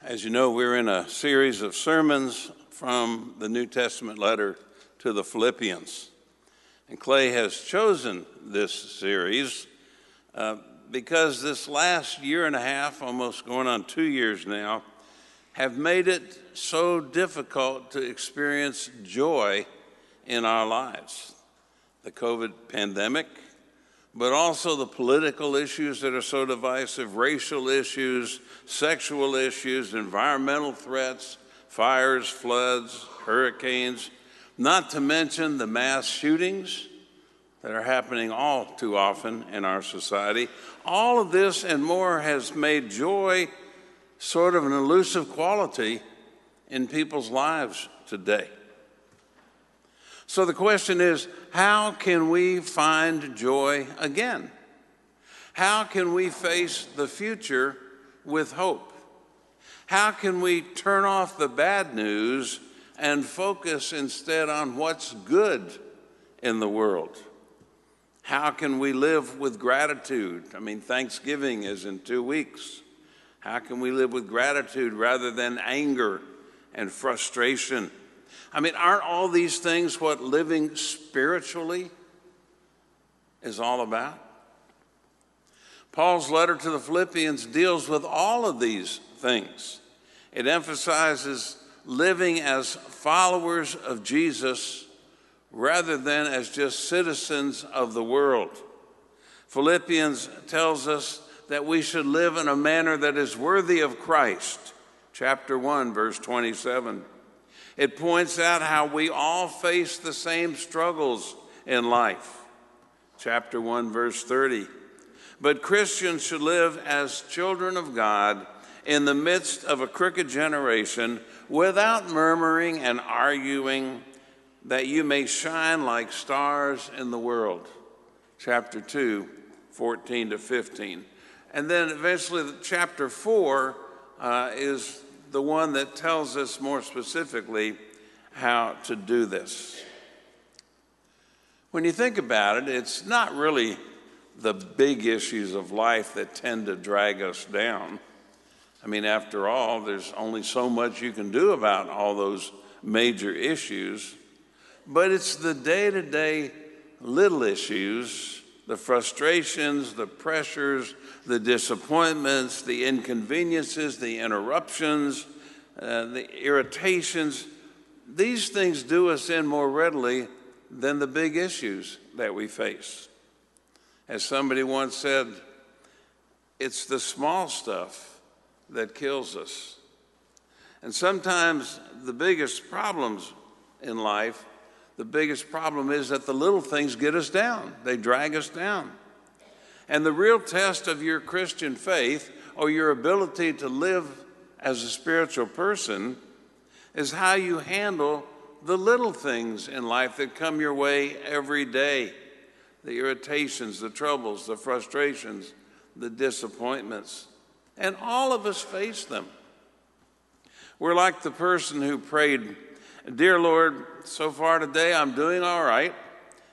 As you know, we're in a series of sermons from the New Testament letter to the Philippians. And Clay has chosen this series uh, because this last year and a half, almost going on two years now, have made it so difficult to experience joy in our lives. The COVID pandemic, but also the political issues that are so divisive, racial issues, sexual issues, environmental threats, fires, floods, hurricanes, not to mention the mass shootings that are happening all too often in our society. All of this and more has made joy sort of an elusive quality in people's lives today. So the question is how can we find joy again? How can we face the future with hope? How can we turn off the bad news and focus instead on what's good in the world? How can we live with gratitude? I mean, Thanksgiving is in two weeks. How can we live with gratitude rather than anger and frustration? I mean, aren't all these things what living spiritually is all about? Paul's letter to the Philippians deals with all of these things. It emphasizes living as followers of Jesus rather than as just citizens of the world. Philippians tells us that we should live in a manner that is worthy of Christ. Chapter 1, verse 27. It points out how we all face the same struggles in life. Chapter 1, verse 30. But Christians should live as children of God in the midst of a crooked generation without murmuring and arguing, that you may shine like stars in the world. Chapter 2, 14 to 15. And then eventually, chapter 4 uh, is the one that tells us more specifically how to do this. When you think about it, it's not really the big issues of life that tend to drag us down. I mean, after all, there's only so much you can do about all those major issues, but it's the day to day little issues, the frustrations, the pressures, the disappointments, the inconveniences, the interruptions, uh, the irritations, these things do us in more readily than the big issues that we face. As somebody once said, it's the small stuff that kills us. And sometimes the biggest problems in life, the biggest problem is that the little things get us down, they drag us down. And the real test of your Christian faith or your ability to live as a spiritual person is how you handle the little things in life that come your way every day the irritations, the troubles, the frustrations, the disappointments. And all of us face them. We're like the person who prayed, Dear Lord, so far today I'm doing all right.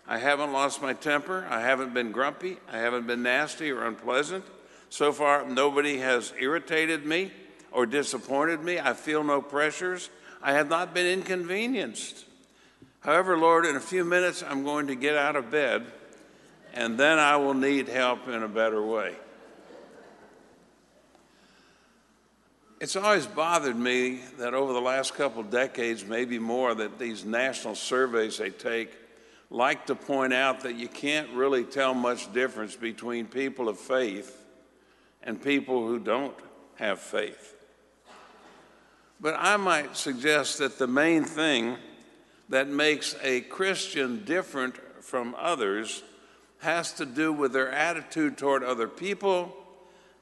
I haven't lost my temper. I haven't been grumpy. I haven't been nasty or unpleasant. So far, nobody has irritated me or disappointed me. I feel no pressures. I have not been inconvenienced. However, Lord, in a few minutes, I'm going to get out of bed, and then I will need help in a better way. It's always bothered me that over the last couple decades, maybe more, that these national surveys they take like to point out that you can't really tell much difference between people of faith and people who don't have faith. But I might suggest that the main thing that makes a Christian different from others has to do with their attitude toward other people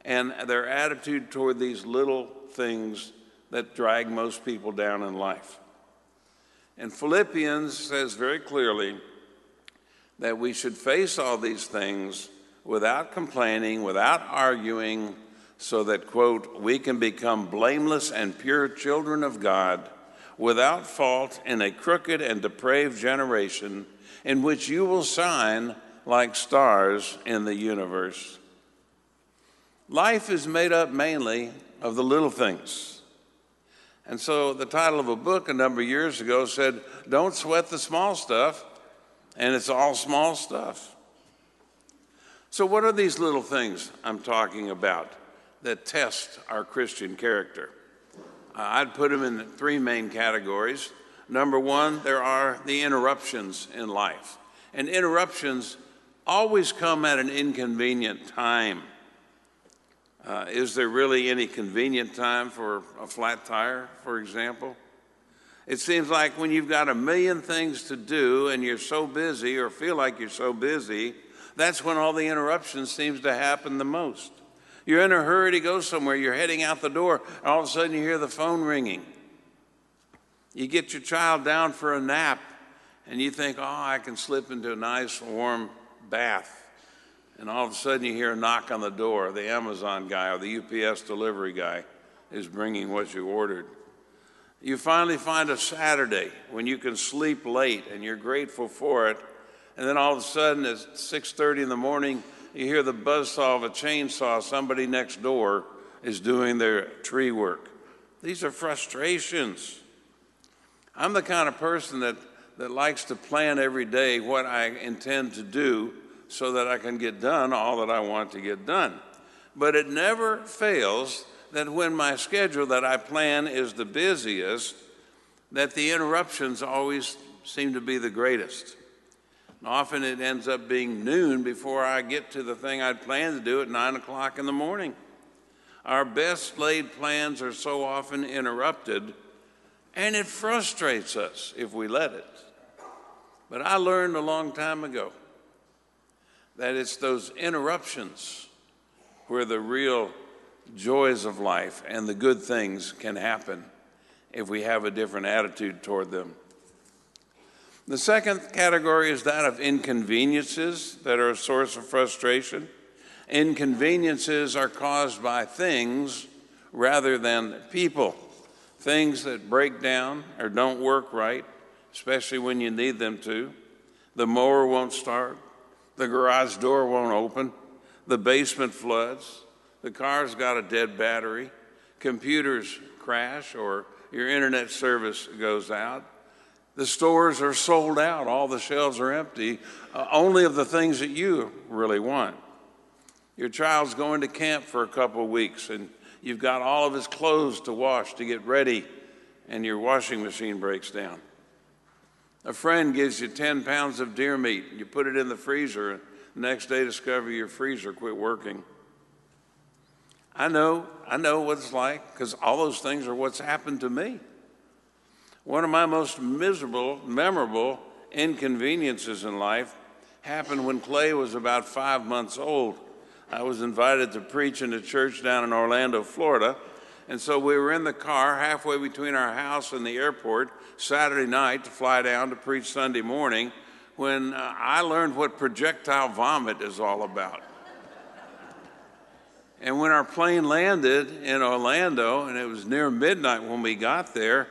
and their attitude toward these little things that drag most people down in life. And Philippians says very clearly that we should face all these things without complaining, without arguing, so that, quote, we can become blameless and pure children of God without fault in a crooked and depraved generation in which you will shine like stars in the universe. Life is made up mainly of the little things And so the title of a book a number of years ago said, Don't Sweat the Small Stuff, and it's all small stuff. So, what are these little things I'm talking about that test our Christian character? Uh, I'd put them in three main categories. Number one, there are the interruptions in life. And interruptions always come at an inconvenient time. Uh, is there really any convenient time for a flat tire, for example? It seems like when you've got a million things to do and you're so busy or feel like you're so busy, that's when all the interruptions seems to happen the most. You're in a hurry to go somewhere, you're heading out the door, and all of a sudden you hear the phone ringing. You get your child down for a nap, and you think, oh, I can slip into a nice warm bath and all of a sudden you hear a knock on the door. The Amazon guy or the UPS delivery guy is bringing what you ordered. You finally find a Saturday when you can sleep late and you're grateful for it. And then all of a sudden at 6:30 in the morning, you hear the buzzsaw of a chainsaw. Somebody next door is doing their tree work. These are frustrations. I'm the kind of person that, that likes to plan every day what I intend to do so that I can get done all that I want to get done. But it never fails that when my schedule that I plan is the busiest, that the interruptions always seem to be the greatest. And often it ends up being noon before I get to the thing I'd planned to do at 9 o'clock in the morning. Our best laid plans are so often interrupted, and it frustrates us if we let it. But I learned a long time ago that it's those interruptions where the real joys of life and the good things can happen if we have a different attitude toward them. The second category is that of inconveniences that are a source of frustration. Inconveniences are caused by things rather than people. Things that break down or don't work right, especially when you need them to. The mower won't start, the garage door won't open. The basement floods. The car's got a dead battery. Computers crash or your internet service goes out. The stores are sold out. All the shelves are empty, uh, only of the things that you really want. Your child's going to camp for a couple of weeks and you've got all of his clothes to wash to get ready, and your washing machine breaks down. A friend gives you 10 pounds of deer meat. You put it in the freezer, the next day discover your freezer quit working. I know, I know what it's like because all those things are what's happened to me. One of my most miserable, memorable inconveniences in life happened when Clay was about five months old. I was invited to preach in a church down in Orlando, Florida, and so we were in the car halfway between our house and the airport Saturday night to fly down to preach Sunday morning when uh, I learned what projectile vomit is all about. and when our plane landed in Orlando, and it was near midnight when we got there,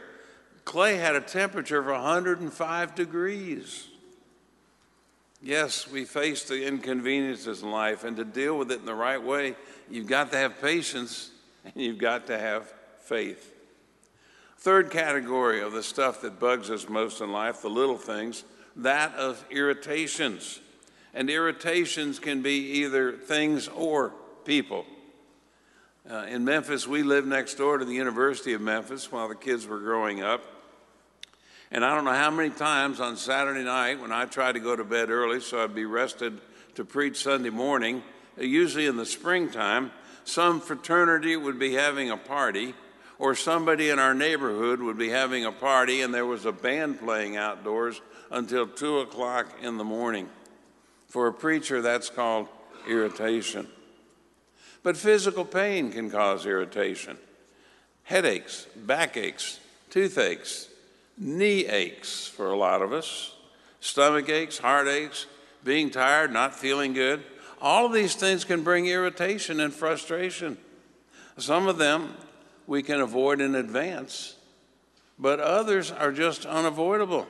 Clay had a temperature of 105 degrees. Yes, we face the inconveniences in life, and to deal with it in the right way, you've got to have patience and you've got to have faith. Third category of the stuff that bugs us most in life, the little things, that of irritations. And irritations can be either things or people. Uh, in Memphis, we lived next door to the University of Memphis while the kids were growing up. And I don't know how many times on Saturday night when I tried to go to bed early so I'd be rested to preach Sunday morning, usually in the springtime, some fraternity would be having a party, or somebody in our neighborhood would be having a party, and there was a band playing outdoors until 2 o'clock in the morning. For a preacher, that's called irritation. But physical pain can cause irritation headaches, backaches, toothaches, knee aches for a lot of us, stomach aches, heartaches, being tired, not feeling good. All of these things can bring irritation and frustration. Some of them we can avoid in advance, but others are just unavoidable.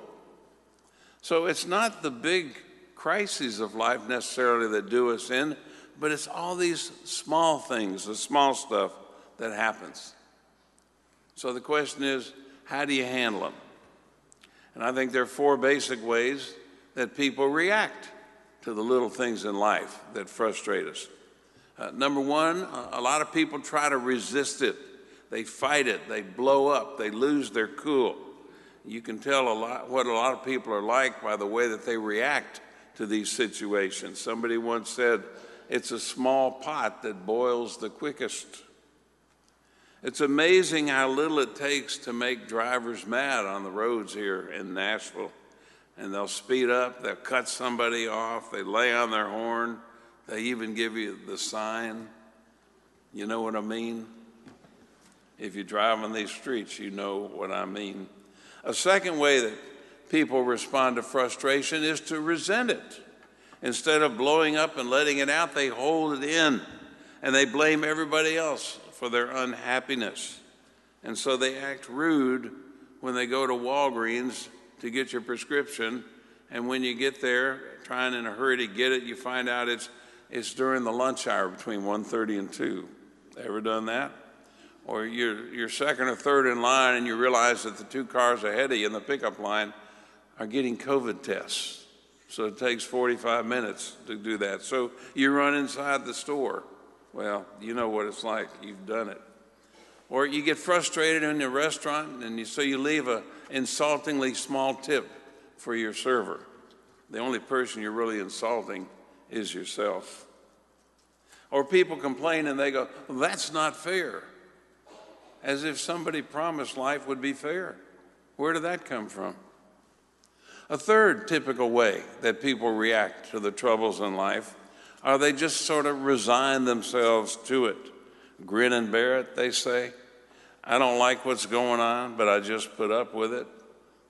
So it's not the big crises of life necessarily that do us in, but it's all these small things, the small stuff that happens. So the question is, how do you handle them? And I think there are four basic ways that people react to the little things in life that frustrate us. Uh, number one, a lot of people try to resist it. They fight it, they blow up, they lose their cool. You can tell a lot what a lot of people are like by the way that they react to these situations. Somebody once said, It's a small pot that boils the quickest. It's amazing how little it takes to make drivers mad on the roads here in Nashville. And they'll speed up, they'll cut somebody off, they lay on their horn, they even give you the sign. You know what I mean? If you drive on these streets, you know what I mean. A second way that people respond to frustration is to resent it. Instead of blowing up and letting it out, they hold it in and they blame everybody else for their unhappiness. And so they act rude when they go to Walgreens to get your prescription. And when you get there, trying in a hurry to get it, you find out it's, it's during the lunch hour between 1.30 and 2. Ever done that? Or you're, you're second or third in line and you realize that the two cars ahead of you in the pickup line are getting COVID tests. So it takes 45 minutes to do that. So you run inside the store well, you know what it's like. You've done it. Or you get frustrated in the restaurant, and you, so you leave a insultingly small tip for your server. The only person you're really insulting is yourself. Or people complain and they go, well, that's not fair. As if somebody promised life would be fair. Where did that come from? A third typical way that people react to the troubles in life are they just sort of resign themselves to it. Grin and bear it, they say. I don't like what's going on, but I just put up with it.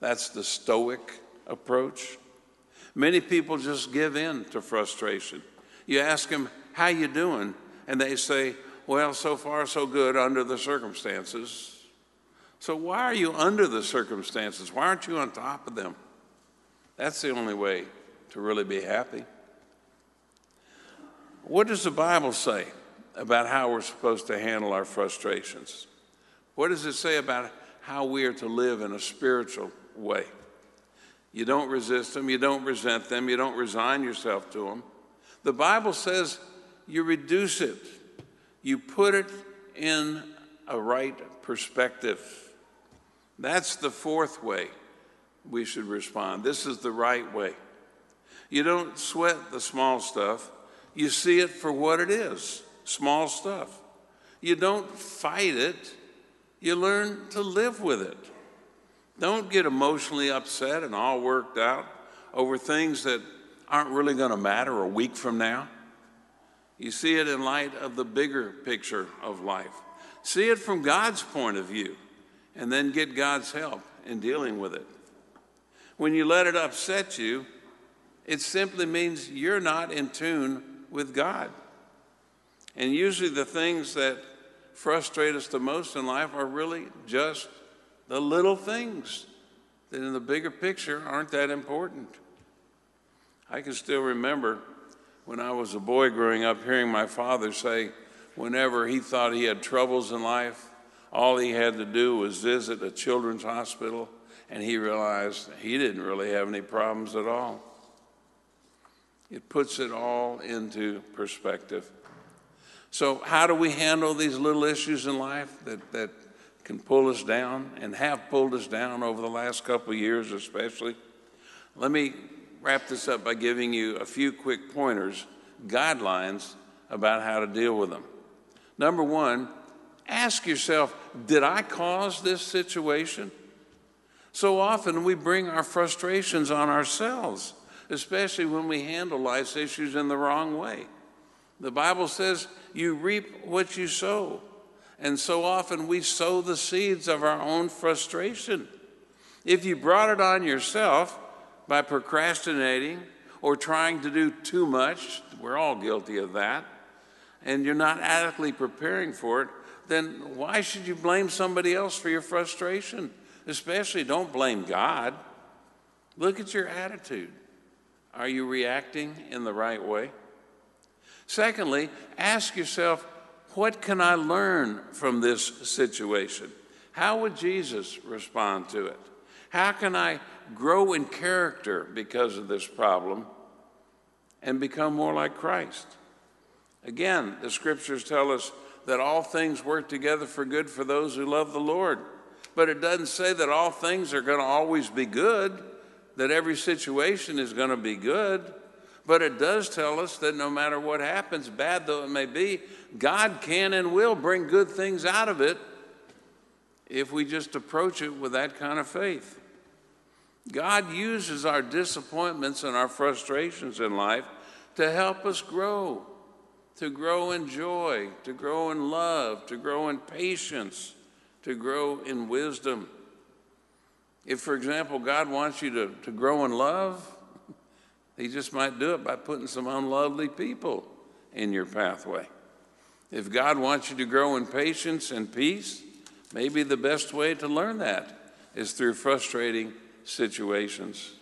That's the stoic approach. Many people just give in to frustration. You ask them, "How you doing?" and they say, "Well, so far so good under the circumstances." So why are you under the circumstances? Why aren't you on top of them? That's the only way to really be happy. What does the Bible say about how we're supposed to handle our frustrations? What does it say about how we are to live in a spiritual way? You don't resist them, you don't resent them, you don't resign yourself to them. The Bible says you reduce it, you put it in a right perspective. That's the fourth way we should respond. This is the right way. You don't sweat the small stuff. You see it for what it is small stuff. You don't fight it, you learn to live with it. Don't get emotionally upset and all worked out over things that aren't really going to matter a week from now. You see it in light of the bigger picture of life. See it from God's point of view, and then get God's help in dealing with it. When you let it upset you, it simply means you're not in tune with God. And usually the things that frustrate us the most in life are really just the little things that in the bigger picture aren't that important. I can still remember when I was a boy growing up hearing my father say, whenever he thought he had troubles in life, all he had to do was visit a children's hospital, and he realized he didn't really have any problems at all. It puts it all into perspective. So, how do we handle these little issues in life that, that can pull us down and have pulled us down over the last couple years, especially? Let me wrap this up by giving you a few quick pointers, guidelines about how to deal with them. Number one, ask yourself Did I cause this situation? So often we bring our frustrations on ourselves especially when we handle life's issues in the wrong way. The Bible says you reap what you sow. And so often we sow the seeds of our own frustration. If you brought it on yourself by procrastinating or trying to do too much, we're all guilty of that, and you're not adequately preparing for it, then why should you blame somebody else for your frustration? Especially don't blame God. Look at your attitude. Are you reacting in the right way? Secondly, ask yourself, what can I learn from this situation? How would Jesus respond to it? How can I grow in character because of this problem and become more like Christ? Again, the scriptures tell us that all things work together for good for those who love the Lord. But it doesn't say that all things are going to always be good, that every situation is going to be good. But it does tell us that no matter what happens, bad though it may be, God can and will bring good things out of it if we just approach it with that kind of faith. God uses our disappointments and our frustrations in life to help us grow, to grow in joy, to grow in love, to grow in patience, to grow in wisdom. If, for example, God wants you to, to grow in love, He just might do it by putting some unlovely people in your pathway. If God wants you to grow in patience and peace, maybe the best way to learn that is through frustrating situations.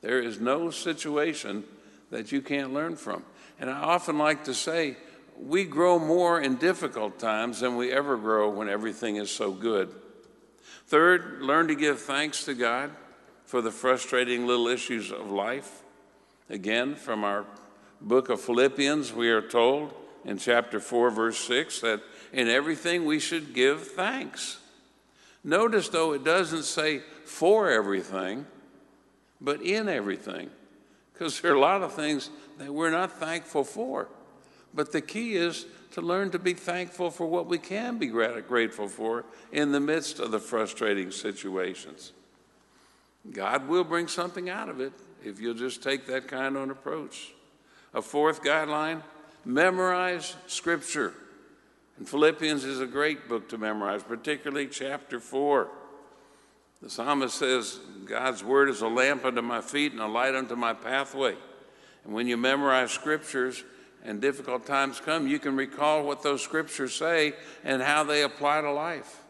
There is no situation that you can't learn from. And I often like to say, we grow more in difficult times than we ever grow when everything is so good. Third, learn to give thanks to God for the frustrating little issues of life. Again, from our book of Philippians, we are told in chapter 4, verse 6, that in everything we should give thanks. Notice, though, it doesn't say for everything, but in everything, because there are a lot of things that we're not thankful for. But the key is to learn to be thankful for what we can be grateful for in the midst of the frustrating situations. God will bring something out of it if you'll just take that kind of an approach. A fourth guideline memorize Scripture. And Philippians is a great book to memorize, particularly chapter 4. The psalmist says, God's word is a lamp unto my feet and a light unto my pathway. And when you memorize scriptures, and difficult times come, you can recall what those scriptures say and how they apply to life.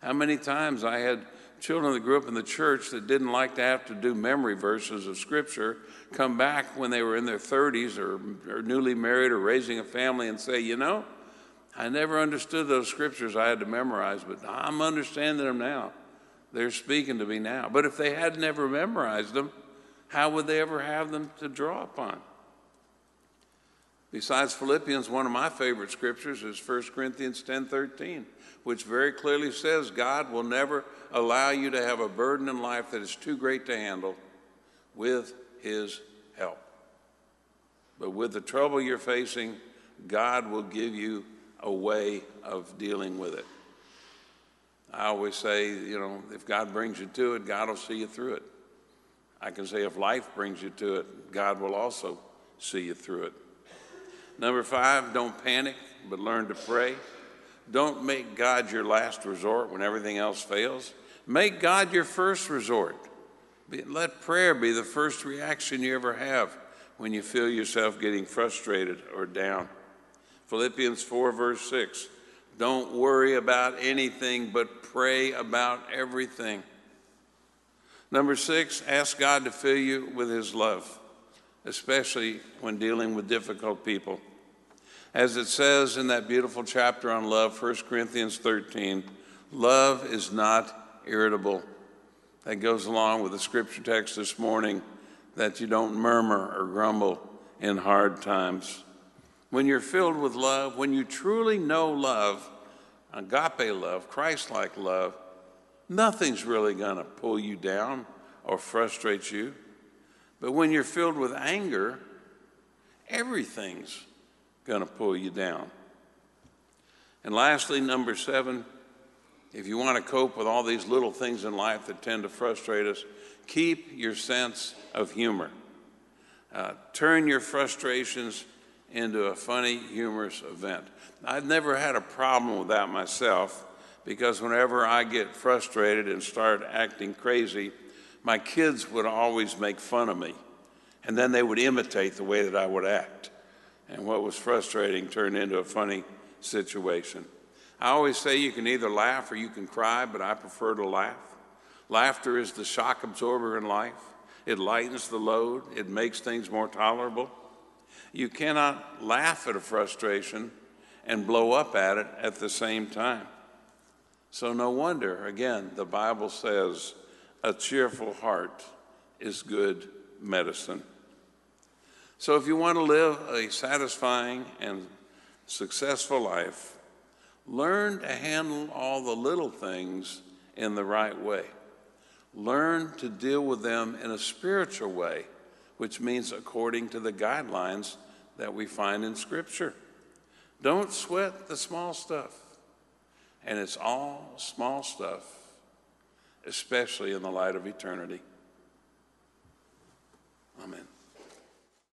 How many times I had children that grew up in the church that didn't like to have to do memory verses of scripture come back when they were in their 30s or, or newly married or raising a family and say, you know, I never understood those scriptures I had to memorize, but I'm understanding them now. They're speaking to me now. But if they had never memorized them, how would they ever have them to draw upon? Besides Philippians, one of my favorite scriptures is 1 Corinthians 10:13, which very clearly says God will never allow you to have a burden in life that is too great to handle with his help. But with the trouble you're facing, God will give you a way of dealing with it. I always say, you know, if God brings you to it, God will see you through it. I can say if life brings you to it, God will also see you through it. Number five, don't panic, but learn to pray. Don't make God your last resort when everything else fails. Make God your first resort. Let prayer be the first reaction you ever have when you feel yourself getting frustrated or down. Philippians 4, verse 6 Don't worry about anything, but pray about everything. Number six, ask God to fill you with His love especially when dealing with difficult people. As it says in that beautiful chapter on love, 1 Corinthians 13, love is not irritable. That goes along with the scripture text this morning that you don't murmur or grumble in hard times. When you're filled with love, when you truly know love, agape love, Christ like love, nothing's really going to pull you down or frustrate you. But when you're filled with anger, everything's going to pull you down. And lastly, number seven, if you want to cope with all these little things in life that tend to frustrate us, keep your sense of humor. Uh, turn your frustrations into a funny, humorous event. I've never had a problem with that myself because whenever I get frustrated and start acting crazy, my kids would always make fun of me, and then they would imitate the way that I would act. And what was frustrating turned into a funny situation. I always say you can either laugh or you can cry, but I prefer to laugh. Laughter is the shock absorber in life. It lightens the load, it makes things more tolerable. You cannot laugh at a frustration and blow up at it at the same time. So, no wonder, again, the Bible says a cheerful heart is good medicine. So, if you want to live a satisfying and successful life, learn to handle all the little things in the right way. Learn to deal with them in a spiritual way, which means according to the guidelines that we find in Scripture. Don't sweat the small stuff. And it's all small stuff, especially in the light of eternity. Amen.